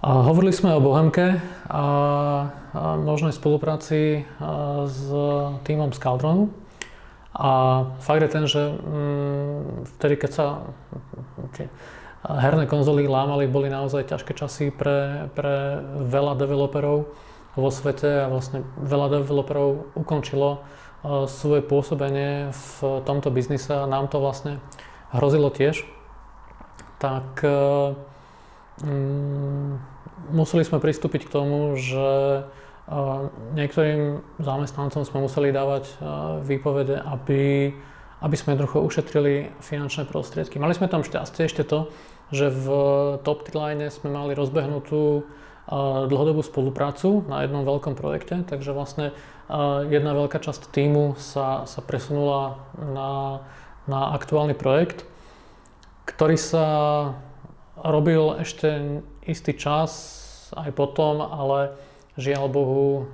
A hovorili sme o Bohemke a, a možnej spolupráci s týmom Scaldronu. A fakt je ten, že mm, vtedy, keď sa tie herné konzoly lámali, boli naozaj ťažké časy pre, pre veľa developerov vo svete a vlastne veľa developerov ukončilo svoje pôsobenie v tomto biznise a nám to vlastne hrozilo tiež. Tak mm, museli sme pristúpiť k tomu, že niektorým zamestnancom sme museli dávať výpovede, aby, aby sme jednoducho ušetrili finančné prostriedky. Mali sme tam šťastie ešte to, že v top line sme mali rozbehnutú dlhodobú spoluprácu na jednom veľkom projekte, takže vlastne jedna veľká časť týmu sa, sa presunula na, na aktuálny projekt, ktorý sa robil ešte istý čas aj potom, ale žiaľ Bohu eh,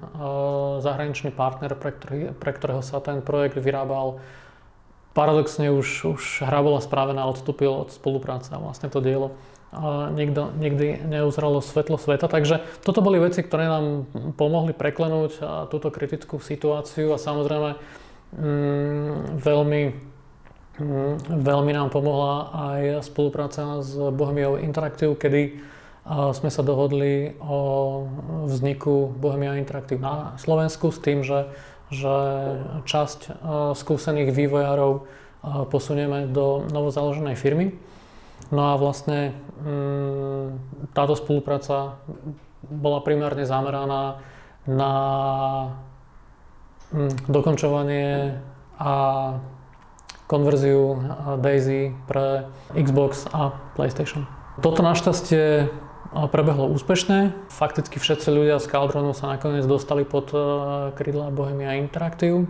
zahraničný partner, pre, ktorý, pre ktorého sa ten projekt vyrábal, paradoxne už, už hra bola správená, odstúpil od spolupráce a vlastne to dielo a nikto, nikdy neuzralo svetlo sveta. Takže toto boli veci, ktoré nám pomohli preklenúť túto kritickú situáciu a samozrejme mm, veľmi, veľmi nám pomohla aj spolupráca s Bohemiou Interactive, kedy sme sa dohodli o vzniku Bohemia Interactive na Slovensku s tým, že, že časť skúsených vývojárov posunieme do novozaloženej firmy. No a vlastne mm, táto spolupráca bola primárne zameraná na mm, dokončovanie a konverziu e, Daisy pre Xbox a PlayStation. Toto našťastie prebehlo úspešne. Fakticky všetci ľudia z Caldronu sa nakoniec dostali pod e, krídla Bohemia Interactive.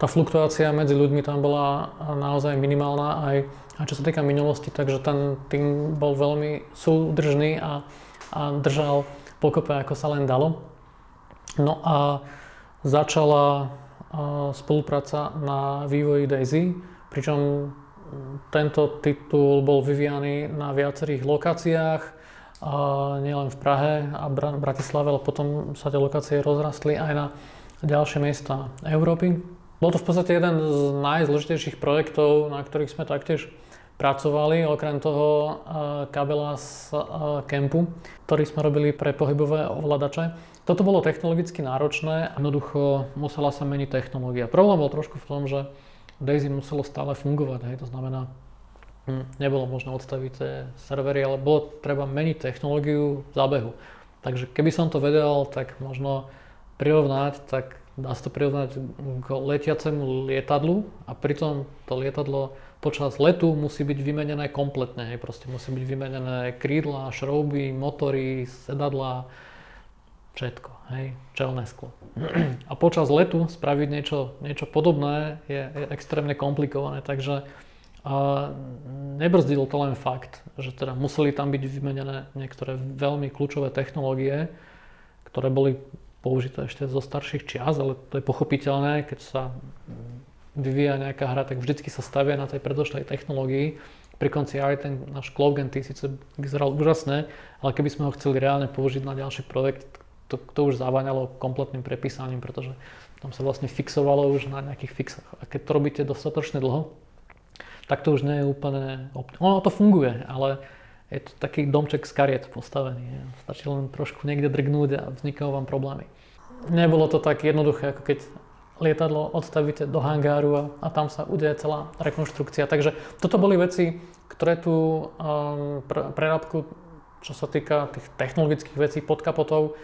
Tá fluktuácia medzi ľuďmi tam bola naozaj minimálna aj, aj čo sa týka minulosti, takže ten tým bol veľmi súdržný a, a držal pokope ako sa len dalo. No a začala spolupráca na vývoji Daisy, pričom tento titul bol vyvíjaný na viacerých lokáciách, nielen v Prahe a Bratislave, ale potom sa tie lokácie rozrastli aj na ďalšie miesta Európy. Bol to v podstate jeden z najzložitejších projektov, na ktorých sme taktiež pracovali, okrem toho kabela z Kempu, ktorý sme robili pre pohybové ovladače. Toto bolo technologicky náročné jednoducho musela sa meniť technológia. Problém bol trošku v tom, že Daisy muselo stále fungovať, hej, to znamená, Hm, nebolo možné odstaviť tie servery, ale bolo treba meniť technológiu v zábehu. Takže keby som to vedel, tak možno prirovnať, tak dá sa to prirovnať k letiacemu lietadlu a pritom to lietadlo počas letu musí byť vymenené kompletne. Proste musí byť vymenené krídla, šrouby, motory, sedadla, všetko, hej, čelné sklo. A počas letu spraviť niečo, niečo podobné je, je extrémne komplikované, takže a nebrzdil to len fakt, že teda museli tam byť vymenené niektoré veľmi kľúčové technológie, ktoré boli použité ešte zo starších čias, ale to je pochopiteľné, keď sa vyvíja nejaká hra, tak vždycky sa stavia na tej predošlej technológii. Pri konci aj ten náš Cloud Gen síce vyzeral úžasne, ale keby sme ho chceli reálne použiť na ďalší projekt, to, to už zaváňalo kompletným prepísaním, pretože tam sa vlastne fixovalo už na nejakých fixoch. A keď to robíte dostatočne dlho, tak to už nie je úplne... Ono to funguje, ale je to taký domček z kariet postavený. Stačí len trošku niekde drgnúť a vznikajú vám problémy. Nebolo to tak jednoduché, ako keď lietadlo odstavíte do hangáru a, a tam sa udeje celá rekonštrukcia. Takže toto boli veci, ktoré tu um, pre, prerábku, čo sa týka tých technologických vecí pod kapotou,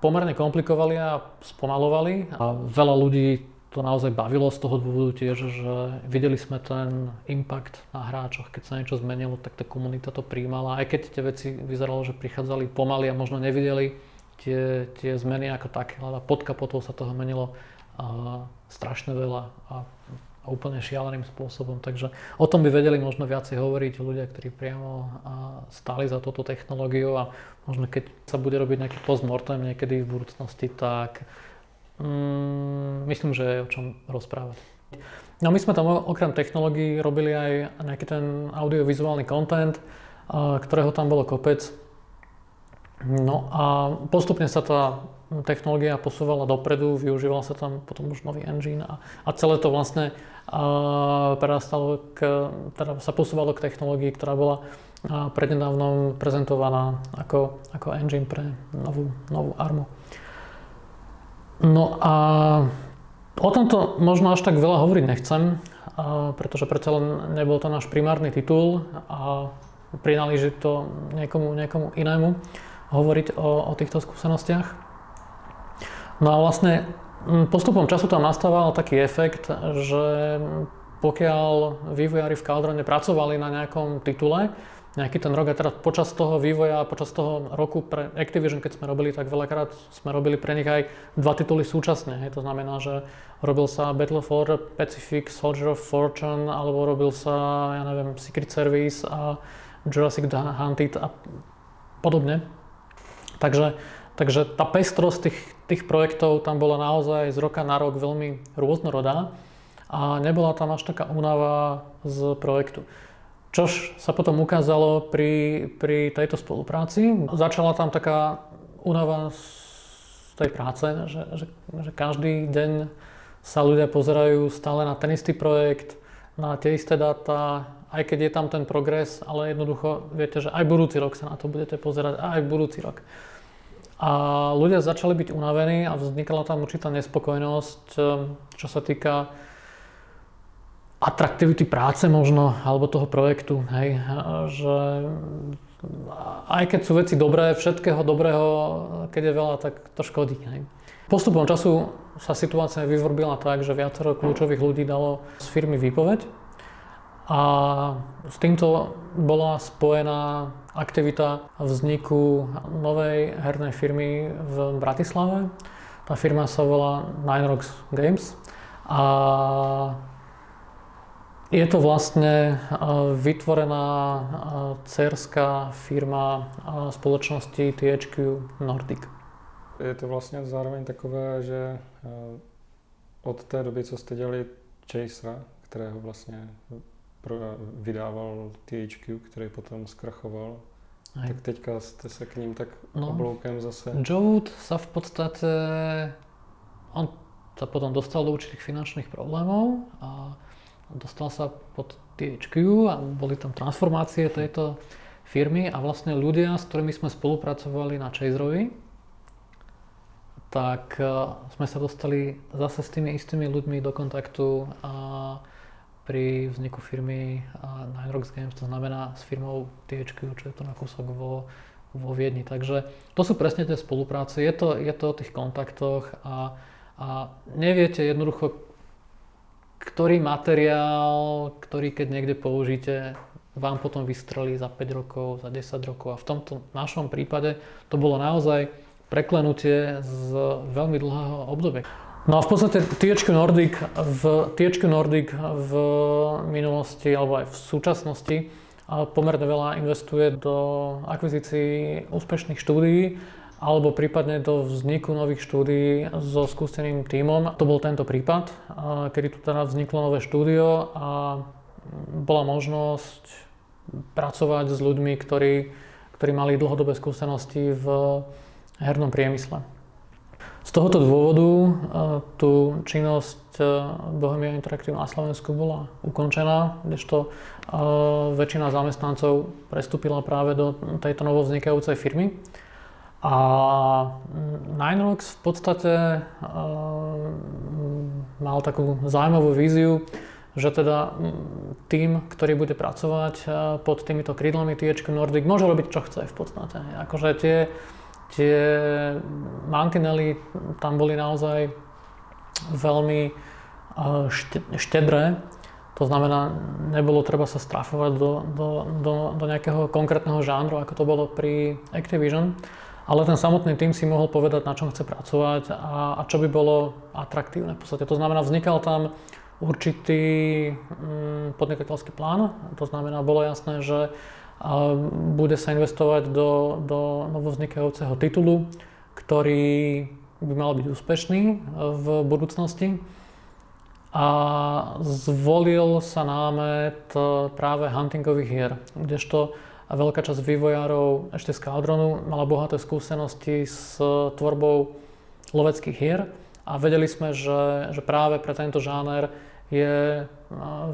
pomerne komplikovali a spomalovali. A veľa ľudí to naozaj bavilo z toho dôvodu tiež, že videli sme ten impact na hráčoch, keď sa niečo zmenilo, tak tá komunita to príjmala, aj keď tie veci vyzeralo, že prichádzali pomaly a možno nevideli tie, tie zmeny ako také, ale pod kapotou sa toho menilo a, strašne veľa a, a úplne šialeným spôsobom. Takže o tom by vedeli možno viacej hovoriť ľudia, ktorí priamo stáli za touto technológiou a možno keď sa bude robiť nejaký postmortem niekedy v budúcnosti, tak Mm, myslím, že je o čom rozprávať. No my sme tam okrem technológií robili aj nejaký ten audiovizuálny content, ktorého tam bolo kopec. No a postupne sa tá technológia posúvala dopredu, využíval sa tam potom už nový engine a, a celé to vlastne uh, prerastalo k, teda sa posúvalo k technológii, ktorá bola uh, prednedávnom prezentovaná ako, ako engine pre novú, novú armu. No a o tomto možno až tak veľa hovoriť nechcem, pretože predsa len nebol to náš primárny titul a prináleží to niekomu, niekomu inému hovoriť o, o týchto skúsenostiach. No a vlastne postupom času tam nastával taký efekt, že pokiaľ vývojári v Caldrone pracovali na nejakom titule, nejaký ten rok a teraz počas toho vývoja, počas toho roku pre Activision, keď sme robili, tak veľakrát sme robili pre nich aj dva tituly súčasne. Hej. To znamená, že robil sa Battle for Pacific, Soldier of Fortune, alebo robil sa, ja neviem, Secret Service a Jurassic Hunted a podobne. Takže Takže tá pestrosť tých, tých projektov tam bola naozaj z roka na rok veľmi rôznorodá a nebola tam až taká únava z projektu. Čož sa potom ukázalo pri, pri tejto spolupráci. Začala tam taká únava z tej práce, že, že, že každý deň sa ľudia pozerajú stále na ten istý projekt, na tie isté dáta, aj keď je tam ten progres, ale jednoducho viete, že aj budúci rok sa na to budete pozerať, aj budúci rok. A ľudia začali byť unavení a vznikala tam určitá nespokojnosť, ehm, čo sa týka atraktivity práce možno, alebo toho projektu, hej, že aj keď sú veci dobré, všetkého dobrého, keď je veľa, tak to škodí, hej. Postupom času sa situácia vyvrbila tak, že viacero kľúčových ľudí dalo z firmy výpoveď a s týmto bola spojená aktivita vzniku novej hernej firmy v Bratislave. Tá firma sa volá Nine Rocks Games a je to vlastne e, vytvorená e, cerská firma e, spoločnosti THQ Nordic. Je to vlastně zároveň takové, že od té doby, co jste dělali Chasera, kterého vlastně vydával THQ, který potom zkrachoval. Aj. Tak teďka jste se k ním tak no, obloukem zase... Jode sa v podstate... On sa potom dostal do určitých finančných problémov a dostal sa pod THQ a boli tam transformácie tejto firmy a vlastne ľudia, s ktorými sme spolupracovali na Chaserovi, tak e, sme sa dostali zase s tými istými ľuďmi do kontaktu a pri vzniku firmy Nine Rocks Games, to znamená s firmou THQ, čo je to na kúsok vo, vo Viedni. Takže to sú presne tie spolupráce, je to, je to o tých kontaktoch a, a neviete jednoducho, ktorý materiál, ktorý keď niekde použijete, vám potom vystrelí za 5 rokov, za 10 rokov. A v tomto našom prípade to bolo naozaj preklenutie z veľmi dlhého obdobia. No a v podstate THQ Nordic v, THQ Nordic v minulosti alebo aj v súčasnosti pomerne veľa investuje do akvizícií úspešných štúdií alebo prípadne do vzniku nových štúdií so skúseným tímom. To bol tento prípad, kedy tu teda vzniklo nové štúdio a bola možnosť pracovať s ľuďmi, ktorí, ktorí mali dlhodobé skúsenosti v hernom priemysle. Z tohoto dôvodu e, tu činnosť e, Bohemia Interactive na Slovensku bola ukončená, kdežto e, väčšina zamestnancov prestúpila práve do tejto novovznikajúcej firmy. A Ninerox v podstate mal takú zaujímavú víziu, že teda tým, ktorý bude pracovať pod týmito krídlami THQ Nordic, môže robiť čo chce v podstate. Akože tie tie mantinely tam boli naozaj veľmi eh, štedré. To znamená, nebolo treba sa strafovať do, do, do, do nejakého konkrétneho žánru, ako to bolo pri Activision. Ale ten samotný tým si mohol povedať, na čom chce pracovať a, a čo by bolo atraktívne v podstate. To znamená, vznikal tam určitý mm, podnikateľský plán. To znamená, bolo jasné, že bude sa investovať do, do novovznikajúceho titulu, ktorý by mal byť úspešný v budúcnosti. A zvolil sa námet práve huntingových hier, kdežto veľká časť vývojárov ešte z Caldronu mala bohaté skúsenosti s tvorbou loveckých hier a vedeli sme, že, že práve pre tento žáner je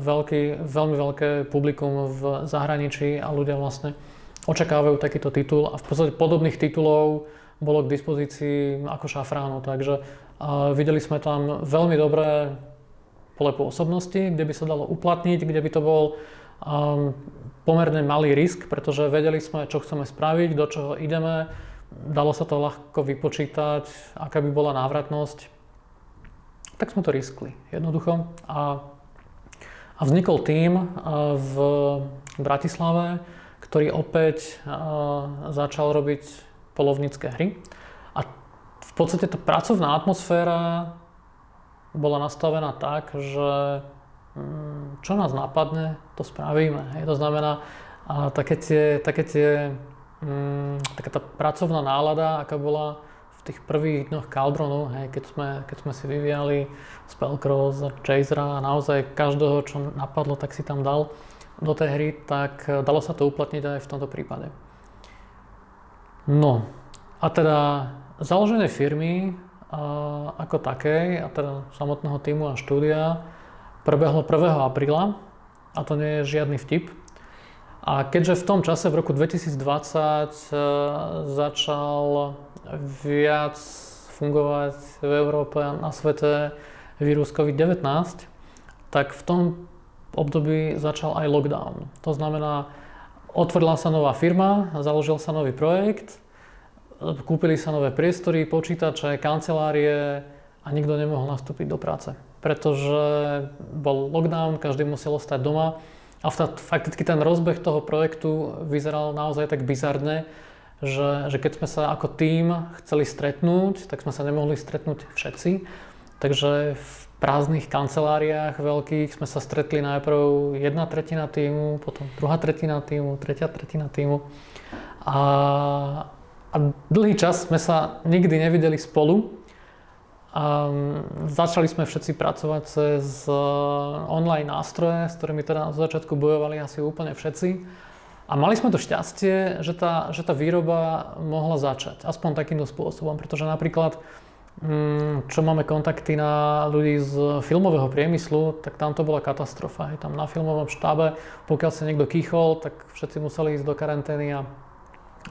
veľký, veľmi veľké publikum v zahraničí a ľudia vlastne očakávajú takýto titul. A v podstate podobných titulov bolo k dispozícii ako šafránu, takže videli sme tam veľmi dobré pole pôsobnosti, kde by sa dalo uplatniť, kde by to bol um, pomerne malý risk, pretože vedeli sme, čo chceme spraviť, do čoho ideme, dalo sa to ľahko vypočítať, aká by bola návratnosť. Tak sme to riskli jednoducho. A, a vznikol tým v Bratislave, ktorý opäť začal robiť polovnícke hry. A v podstate tá pracovná atmosféra bola nastavená tak, že mm, čo nás napadne, to spravíme. To znamená, také tie, také tie, mm, taká tá pracovná nálada, aká bola tých prvých dňoch Caldronu, hej, keď, sme, keď sme si vyvíjali Spellcross Chasera a naozaj každého, čo napadlo, tak si tam dal do tej hry, tak eh, dalo sa to uplatniť aj v tomto prípade. No, a teda založenie firmy a, eh, ako takej, a teda samotného týmu a štúdia, prebehlo 1. apríla, a to nie je žiadny vtip. A keďže v tom čase, v roku 2020, e, eh, začal viac fungovať v Európe a na svete vírus COVID-19, tak v tom období začal aj lockdown. To znamená, otvorila sa nová firma, založil sa nový projekt, kúpili sa nové priestory, počítače, kancelárie a nikto nemohol nastúpiť do práce. Pretože bol lockdown, každý musel ostať doma a fakticky ten rozbeh toho projektu vyzeral naozaj tak bizarne, že, že keď sme sa ako tým chceli stretnúť, tak sme sa nemohli stretnúť všetci. Takže v prázdnych kanceláriách veľkých sme sa stretli najprv jedna tretina týmu, potom druhá tretina týmu, tretia tretina týmu. A, a dlhý čas sme sa nikdy nevideli spolu. A začali sme všetci pracovať cez e, online nástroje, s ktorými teda na začiatku bojovali asi úplne všetci. A mali sme to šťastie, že tá, že tá výroba mohla začať, aspoň takýmto spôsobom, pretože napríklad mm, čo máme kontakty na ľudí z filmového priemyslu, tak tam to bola katastrofa. Hej, tam na filmovom štábe, pokiaľ sa niekto kýchol, tak všetci museli ísť do karantény a,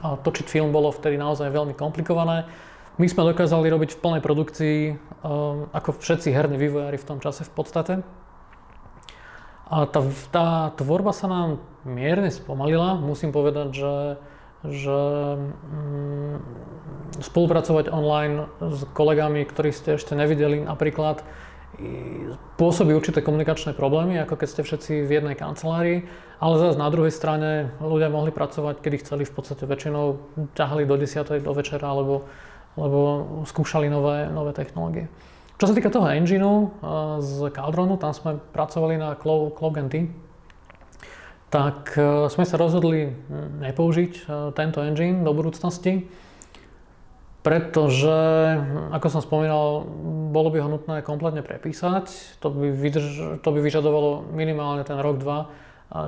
a točiť film bolo vtedy naozaj veľmi komplikované. My sme dokázali robiť v plnej produkcii, um, ako všetci herní vývojári v tom čase v podstate. A tá, tá tvorba sa nám mierne spomalila. Musím povedať, že, že mm, spolupracovať online s kolegami, ktorí ste ešte nevideli napríklad, pôsobí určité komunikačné problémy, ako keď ste všetci v jednej kancelárii, ale zase na druhej strane ľudia mohli pracovať, kedy chceli, v podstate väčšinou ťahali do 10. do večera, alebo, alebo skúšali nové, nové technológie. Čo sa týka toho engineu z Caldronu, tam sme pracovali na CloakNT, tak e, sme sa rozhodli nepoužiť e, tento engine do budúcnosti, pretože, ako som spomínal, bolo by ho nutné kompletne prepísať. To by, vydrž, to by vyžadovalo minimálne ten rok, dva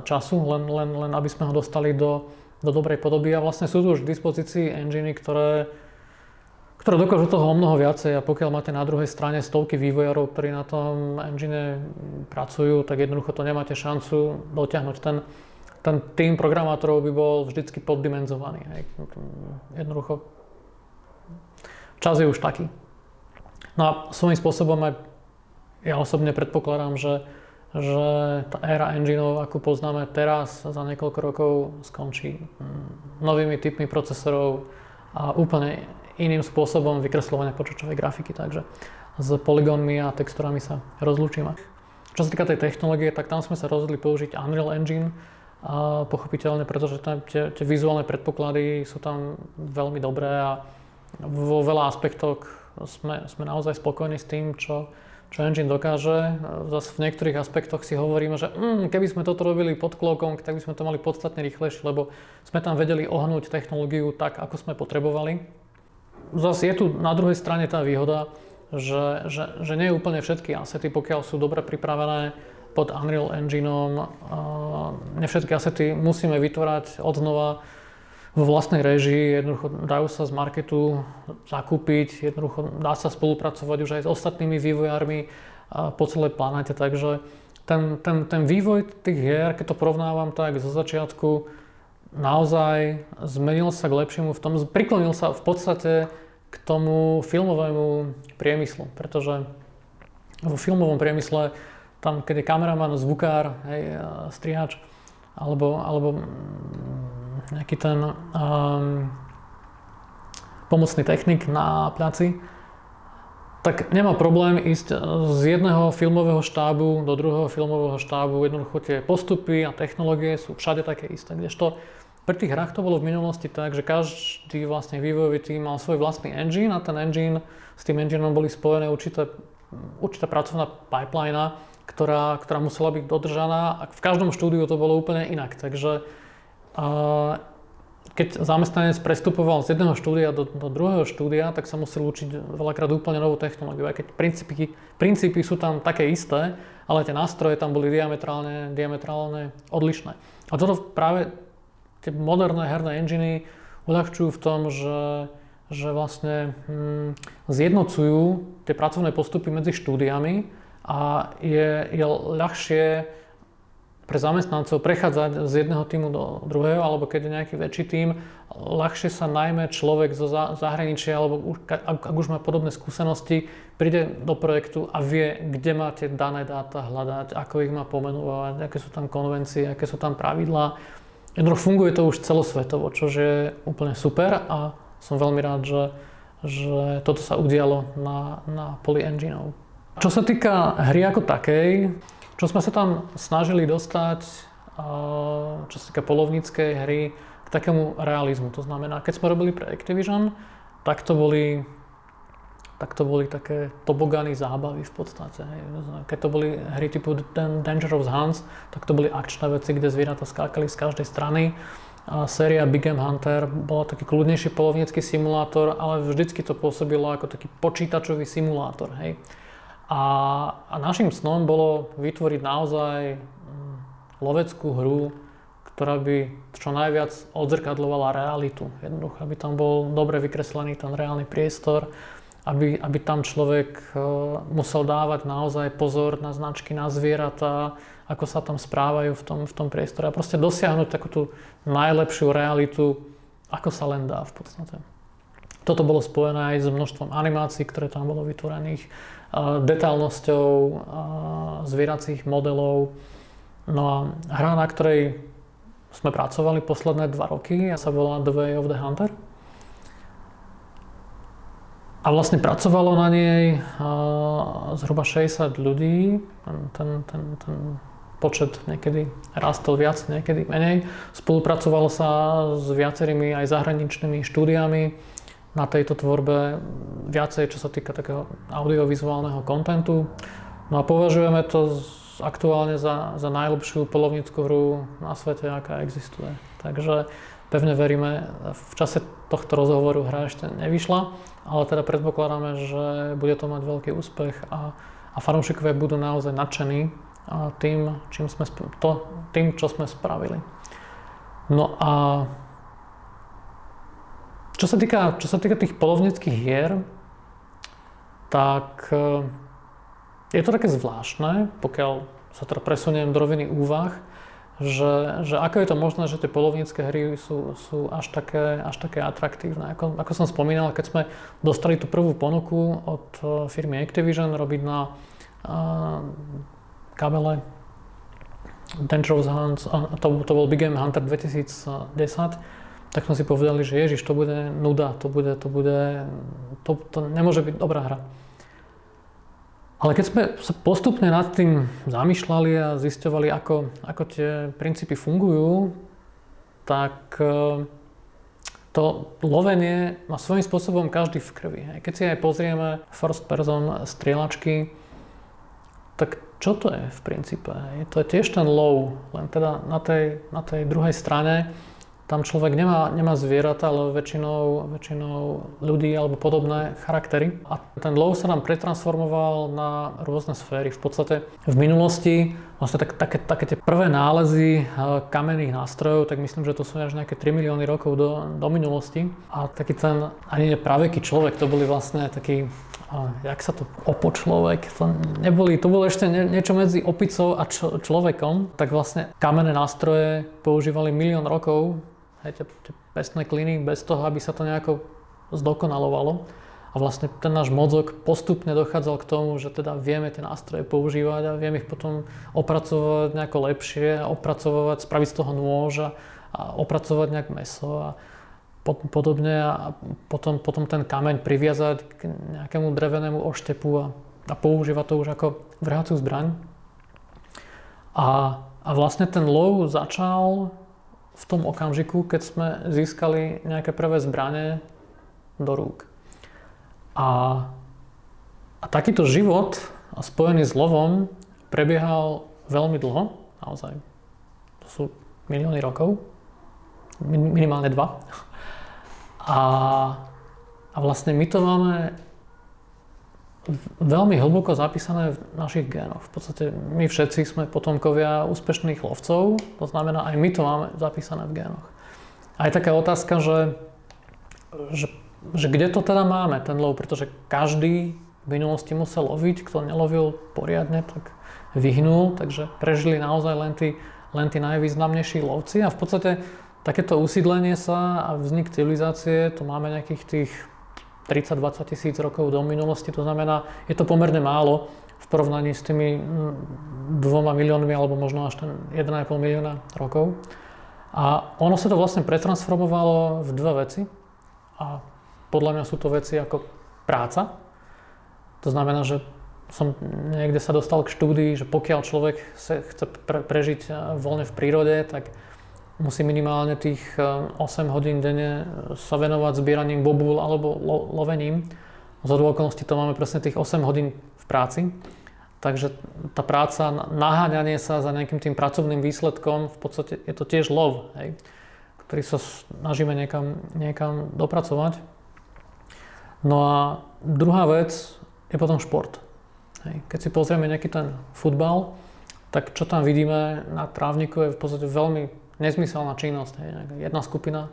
času, len, len, len aby sme ho dostali do, do dobrej podoby. A vlastne sú tu už k dispozícii enginy, ktoré ktoré dokážu toho o mnoho viacej a pokiaľ máte na druhej strane stovky vývojárov, ktorí na tom engine pracujú, tak jednoducho to nemáte šancu dotiahnuť. Ten, ten tým programátorov by bol vždycky poddimenzovaný. Hej. Jednoducho čas je už taký. No a svojím spôsobom aj ja osobne predpokladám, že, že tá éra engineov, ako poznáme teraz, za niekoľko rokov skončí novými typmi procesorov a úplne iným spôsobom vykresľovania počítačovej grafiky, takže s poligónmi a textúrami sa rozlúčime. Čo sa týka tej technológie, tak tam sme sa rozhodli použiť Unreal Engine, a pochopiteľne, pretože tam tie, tie vizuálne predpoklady sú tam veľmi dobré a vo veľa aspektoch sme, sme naozaj spokojní s tým, čo, čo engine dokáže. Zase v niektorých aspektoch si hovoríme, že mm, keby sme toto robili pod klokom, tak by sme to mali podstatne rýchlejšie, lebo sme tam vedeli ohnúť technológiu tak, ako sme potrebovali zase je tu na druhej strane tá výhoda, že, že, že nie úplne všetky asety, pokiaľ sú dobre pripravené, pod Unreal Engineom. Ne všetky asety musíme vytvárať od znova vo vlastnej režii, jednoducho dajú sa z marketu zakúpiť, jednoducho dá sa spolupracovať už aj s ostatnými vývojármi po celej planete, takže ten, ten, ten vývoj tých hier, keď to porovnávam tak zo začiatku, naozaj zmenil sa k lepšiemu v tom, priklonil sa v podstate k tomu filmovému priemyslu, pretože vo filmovom priemysle tam, keď je kameraman, zvukár, hej, strihač, alebo, alebo nejaký ten um, pomocný technik na pláci, tak nemá problém ísť z jedného filmového štábu do druhého filmového štábu. Jednoducho tie postupy a technológie sú všade také isté. Kdežto pri tých hrách to bolo v minulosti tak, že každý vlastne vývojový tým mal svoj vlastný engine a ten engine, s tým engineom boli spojené určité, určitá pracovná pipeline, ktorá, ktorá musela byť dodržaná a v každom štúdiu to bolo úplne inak. Takže keď zamestnanec prestupoval z jedného štúdia do, do druhého štúdia, tak sa musel učiť veľakrát úplne novú technológiu. Aj keď princípy, princípy sú tam také isté, ale tie nástroje tam boli diametrálne, diametrálne odlišné. A toto práve tie moderné herné enginy uľahčujú v tom, že, že vlastne hm, zjednocujú tie pracovné postupy medzi štúdiami a je, je ľahšie pre zamestnancov prechádzať z jedného týmu do druhého, alebo keď je nejaký väčší tím, ľahšie sa najmä človek zo zahraničia, alebo ak, ak už má podobné skúsenosti, príde do projektu a vie, kde má tie dané dáta hľadať, ako ich má pomenovať, aké sú tam konvencie, aké sú tam pravidlá. Jednoducho funguje to už celosvetovo, čo je úplne super a som veľmi rád, že, že toto sa udialo na, na poli engineov. Čo sa týka hry ako takej, čo sme sa tam snažili dostať, čo sa týka polovníckej hry, k takému realizmu. To znamená, keď sme robili pre Activision, tak to boli tak to boli také tobogany zábavy v podstate. Keď to boli hry typu Dangerous Hunts, tak to boli akčné veci, kde zvieratá skákali z každej strany. A séria Big Game Hunter bola taký kľudnejší polovnícky simulátor, ale vždycky to pôsobilo ako taký počítačový simulátor. Hej. A, a našim snom bolo vytvoriť naozaj mm, loveckú hru, ktorá by čo najviac odzrkadlovala realitu. Jednoducho, aby tam bol dobre vykreslený ten reálny priestor, aby, aby tam človek e, musel dávať naozaj pozor na značky, na zvieratá, ako sa tam správajú v tom, v tom priestore a proste dosiahnuť takú tú najlepšiu realitu, ako sa len dá v podstate. Toto bolo spojené aj s množstvom animácií, ktoré tam bolo vytvorených, detailnosťou zvieracích modelov. No a hra, na ktorej sme pracovali posledné dva roky, sa volá The Way of the Hunter. A vlastne pracovalo na nej zhruba 60 ľudí. Ten, ten, ten počet niekedy rastol viac, niekedy menej. Spolupracovalo sa s viacerými aj zahraničnými štúdiami na tejto tvorbe viacej, čo sa týka takého audiovizuálneho kontentu. No a považujeme to aktuálne za, za najlepšiu polovníckú hru na svete, aká existuje. Takže pevne veríme, v čase tohto rozhovoru hra ešte nevyšla, ale teda predpokladáme, že bude to mať veľký úspech a, a fanúšikovia budú naozaj nadšení tým, čím sme, to, tým, čo sme spravili. No a čo sa týka, čo sa týka tých polovnických hier, tak e, je to také zvláštne, pokiaľ sa teda presuniem do roviny úvah, že, že ako je to možné, že tie polovnícke hry sú, sú až, také, až také atraktívne. Ako, ako som spomínal, keď sme dostali tú prvú ponuku od e, firmy Activision robiť na uh, kabele Dangerous Hunts, uh, to, to bol Big Game Hunter 2010, tak sme si povedali, že ježiš, to bude nuda, to bude, to bude, to, to nemôže byť dobrá hra. Ale keď sme sa postupne nad tým zamýšľali a zisťovali, ako, ako tie princípy fungujú, tak e, to lovenie má svojím spôsobom každý v krvi. Keď si aj pozrieme first person strieľačky, tak čo to je v princípe? To je tiež ten low, len teda na tej, na tej druhej strane tam človek nemá, nemá zvieratá, ale väčšinou, väčšinou ľudí alebo podobné charaktery. A ten lov sa nám pretransformoval na rôzne sféry. V podstate v minulosti vlastne tak, také, také tie prvé nálezy eh, kamenných nástrojov, tak myslím, že to sú až nejaké 3 milióny rokov do, do minulosti. A taký ten ani praveký človek, to boli vlastne taký a jak sa to opočlovek, to neboli, to bolo ešte nie, niečo medzi opicou a č- človekom, tak vlastne kamenné nástroje používali milión rokov hej, tie, tie pestné kliny bez toho, aby sa to nejako zdokonalovalo. A vlastne ten náš mozog postupne dochádzal k tomu, že teda vieme tie nástroje používať a vieme ich potom opracovať nejako lepšie, opracovať, spraviť z toho nôž a, a opracovať nejak meso a podobne a potom, potom ten kameň priviazať k nejakému drevenému oštepu a, a používať to už ako vrhaciu zbraň. A, a vlastne ten lov začal v tom okamžiku, keď sme získali nejaké prvé zbranie do rúk. A, a takýto život spojený s lovom prebiehal veľmi dlho, naozaj. To sú milióny rokov, minimálne dva. A, a vlastne my to máme veľmi hlboko zapísané v našich génoch. V podstate my všetci sme potomkovia úspešných lovcov, to znamená aj my to máme zapísané v génoch. A je taká otázka, že, že, že kde to teda máme, ten lov, pretože každý v minulosti musel loviť, kto nelovil poriadne, tak vyhnul, takže prežili naozaj len tí, len tí najvýznamnejší lovci a v podstate takéto usídlenie sa a vznik civilizácie, to máme nejakých tých 30-20 tisíc rokov do minulosti, to znamená, je to pomerne málo v porovnaní s tými mm, dvoma miliónmi alebo možno až ten 1,5 milióna rokov. A ono sa to vlastne pretransformovalo v dve veci. A podľa mňa sú to veci ako práca. To znamená, že som niekde sa dostal k štúdii, že pokiaľ človek chce pre, prežiť eh, voľne v prírode, tak musí minimálne tých 8 eh, hodín denne sa venovať zbieraním bobúl alebo lo- lovením. Z okolností to máme presne tých 8 hodín v práci. Takže tá práca, naháňanie sa za nejakým tým pracovným výsledkom, v podstate je to tiež lov, hej, ktorý sa snažíme niekam, niekam dopracovať. No a druhá vec je potom šport. Hej. Keď si pozrieme nejaký ten futbal, tak čo tam vidíme na trávniku je v podstate veľmi nezmyselná činnosť. Hej. Jedna skupina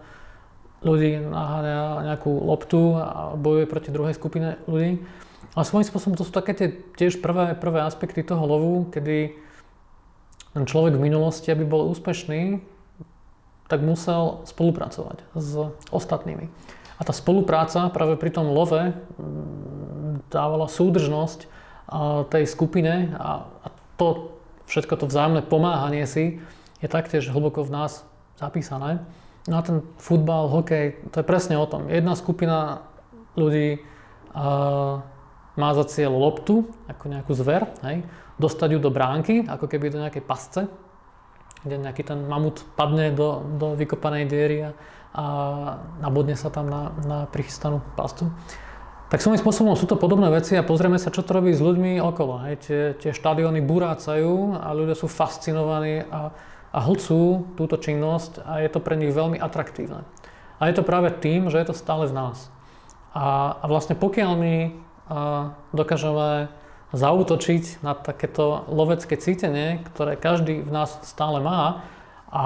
ľudí naháňa nejakú loptu a bojuje proti druhej skupine ľudí. Ale svojím spôsobom to sú také tie tiež prvé, prvé aspekty toho lovu, kedy ten človek v minulosti, aby bol úspešný, tak musel spolupracovať s ostatnými. A tá spolupráca práve pri tom love mm, dávala súdržnosť tej skupine a, to všetko to vzájomné pomáhanie si je taktiež hlboko v nás zapísané. No ten futbal, hokej, to je presne o tom. Jedna skupina ľudí uh, má za cieľ loptu, ako nejakú zver, hej, dostať ju do bránky, ako keby do nejakej pasce, kde nejaký ten mamut padne do, do vykopanej diery a nabodne sa tam na, na prichystanú pastu. Tak svojím spôsobom sú to podobné veci a pozrieme sa, čo to robí s ľuďmi okolo. Hej. Tie, tie štadióny burácajú a ľudia sú fascinovaní a a hlcú túto činnosť a je to pre nich veľmi atraktívne. A je to práve tým, že je to stále v nás. A, a vlastne pokiaľ my a, dokážeme zautočiť na takéto lovecké cítenie, ktoré každý v nás stále má a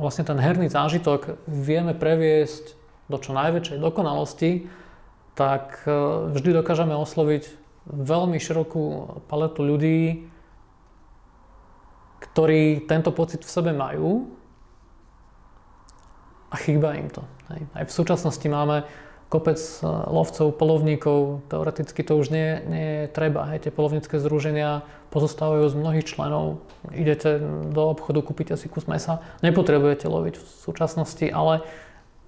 vlastne ten herný zážitok vieme previesť do čo najväčšej dokonalosti, tak e, vždy dokážeme osloviť veľmi širokú paletu ľudí, ktorí tento pocit v sebe majú a chýba im to. Hej. Aj v súčasnosti máme kopec e, lovcov, polovníkov, teoreticky to už nie, nie je treba. Hej. Tie polovnícke združenia pozostávajú z mnohých členov. Idete do obchodu, kúpite si kus mesa, nepotrebujete loviť v súčasnosti, ale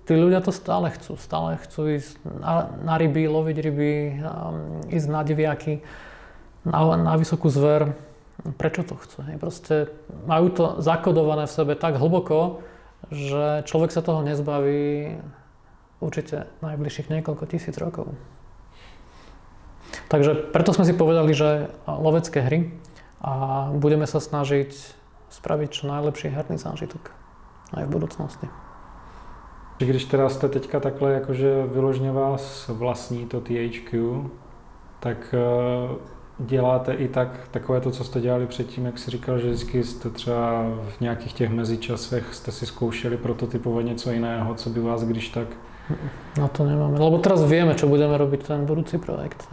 tí ľudia to stále chcú. Stále chcú ísť na, na ryby, loviť ryby, um, ísť na diviaky, na, na vysokú zver prečo to chcú. Hej. Proste majú to zakodované v sebe tak hlboko, že človek sa toho nezbaví určite najbližších niekoľko tisíc rokov. Takže preto sme si povedali, že lovecké hry a budeme sa snažiť spraviť čo najlepší herný zážitok aj v budúcnosti. Když teda jste teďka takhle, jakože vyložně vás vlastní to THQ, tak eh, děláte i tak takové to, co jste dělali předtím, jak si říkal, že vždycky jste třeba v nějakých těch mezičasech jste si zkoušeli prototypovat něco jiného, co by vás když tak na to nemáme. Lebo teraz vieme, čo budeme robiť ten budúci projekt.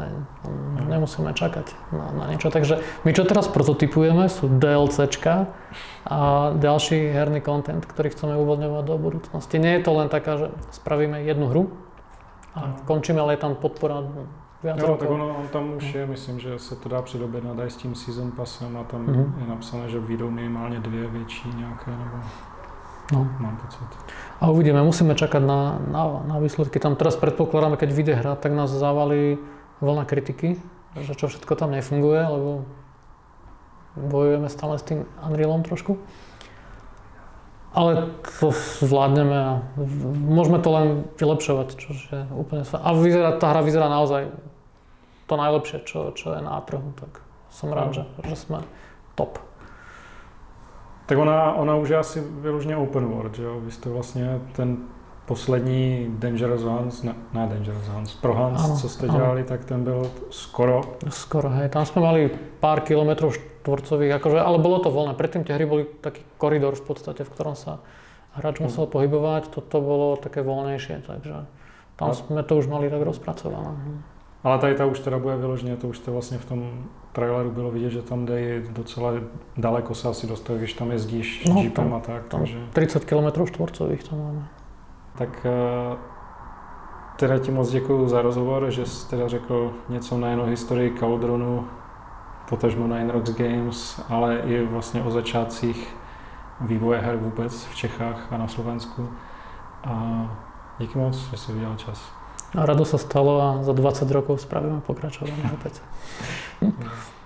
Nemusíme čakať na, na niečo. Takže my čo teraz prototypujeme sú DLCčka a ďalší herný content, ktorý chceme uvoľňovať do budúcnosti. Nie je to len taká, že spravíme jednu hru a končíme, ale je tam podpora viac no, tak ono, on tam už je, myslím, že se to dá předobjednat aj s tím season passem a tam mm-hmm. je napsané, že vyjdou minimálně dvě větší nějaké, nebo no. mám pocit. A uvidíme, musíme čakať na, na, na výsledky. Tam teraz predpokladáme, keď vyjde hra, tak nás zavalí vlna kritiky, že čo všetko tam nefunguje, lebo bojujeme stále s tým Unrealom trošku. Ale to zvládneme a môžeme to len vylepšovať, čo je úplne A vyzerá, tá hra vyzerá naozaj to najlepšie, čo, čo je na trhu, tak som rád, že, že sme top. Tak ona, ona už je asi vyloženě open world, že jo? Vy jste vlastně ten poslední Dangerous Hans, ne, ne Dangerous Hans, pro Hans, ano, co jste dělali, ano. tak ten byl skoro. Skoro, hej, tam sme mali pár kilometrov štvorcových, akože, ale bolo to voľné. Predtým tie hry boli taký koridor v podstate, v ktorom sa hráč hmm. musel pohybovať, toto bolo také voľnejšie, takže tam a... sme to už mali tak rozpracované. Ale tady ta už teda bude vyloženě, to už to vlastně v tom traileru bylo vidět, že tam jde docela daleko se asi dostat, když tam jezdíš no, jeepem a tak. Takže... 30 km štvorcových tam máme. Tak eh, teda ti moc děkuji za rozhovor, že jsi teda řekl něco nejen o historii Cauldronu, potažmo na Inrox Games, ale i vlastně o začátcích vývoje her vůbec v Čechách a na Slovensku. A díky moc, že jsi udělal čas. A rado sa stalo a za 20 rokov spravíme pokračovanie opäť.